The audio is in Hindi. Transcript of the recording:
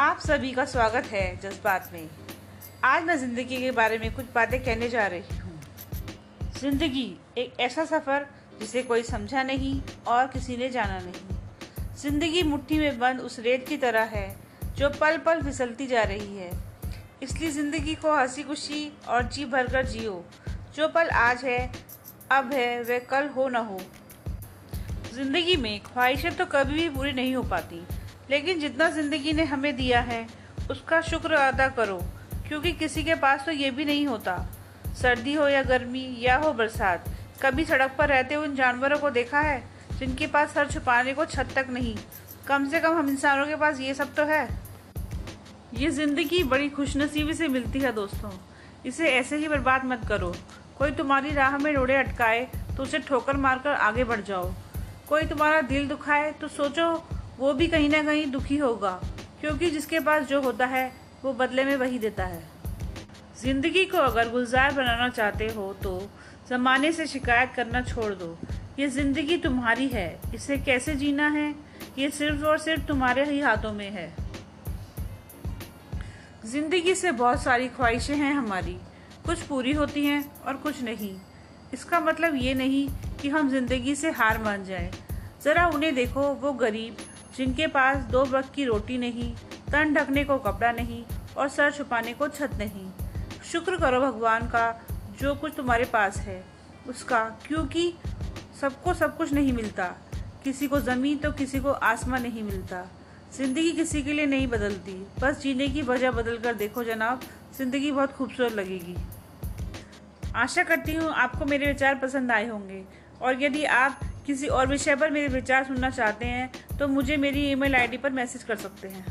आप सभी का स्वागत है जज्बात में। आज मैं ज़िंदगी के बारे में कुछ बातें कहने जा रही हूँ। ज़िंदगी एक ऐसा सफ़र जिसे कोई समझा नहीं और किसी ने जाना नहीं। ज़िंदगी मुट्ठी में बंद उस रेत की तरह है जो पल पल फिसलती जा रही है। इसलिए ज़िंदगी को हँसी खुशी और जी भर कर जियो। जो पल आज है, अब है, वह कल हो न हो। ज़िंदगी में ख्वाहिशें तो कभी भी पूरी नहीं हो पाती। लेकिन जितना ज़िंदगी ने हमें दिया है, उसका शुक्र अदा करो, क्योंकि किसी के पास तो ये भी नहीं होता। सर्दी हो या गर्मी, या हो बरसात, कभी सड़क पर रहते उन जानवरों को देखा है, जिनके पास सर छुपाने को छत तक नहीं। कम से कम हम इंसानों के पास ये सब तो है। ये ज़िंदगी बड़ी खुशनसीबी से मिलती है दोस्तों। इसे ऐसे ही बर्बाद मत करो। कोई तुम्हारी राह में रोड़े अटकाए तो उसे ठोकर मारकर आगे बढ़ जाओ। कोई तुम्हारा दिल दुखाए तो सोचो वो भी कहीं ना कहीं दुखी होगा, क्योंकि जिसके पास जो होता है, वो बदले में वही देता है। ज़िंदगी को अगर गुलजार बनाना चाहते हो तो ज़माने से शिकायत करना छोड़ दो। ये ज़िंदगी तुम्हारी है, इसे कैसे जीना है? ये सिर्फ़ और सिर्फ़ तुम्हारे ही हाथों में है। ज़िंदगी से बहुत सारी ख्वाहिशें हैं हमारी। कुछ पूरी होती हैं और कुछ नहीं। इसका मतलब ये नहीं कि हम ज़िंदगी से हार मान जाएँ। ज़रा उन्हें देखो, वो गरीब जिनके पास दो वक्त की रोटी नहीं, तन ढकने को कपड़ा नहीं और सर छुपाने को छत नहीं। शुक्र करो भगवान का जो कुछ तुम्हारे पास है। उसका, क्योंकि सबको सब कुछ नहीं मिलता। किसी को ज़मीन तो किसी को आसमान नहीं मिलता। ज़िंदगी किसी के लिए नहीं बदलती। बस जीने की वजह बदल कर देखो जनाब, ज़िंदगी बहुत खूबसूरत लगेगी। आशा करती हूँ आपको मेरे विचार पसंद आए होंगे। और यदि आप किसी और विषय पर मेरे विचार सुनना चाहते हैं तो मुझे मेरी ईमेल आईडी पर मैसेज कर सकते हैं।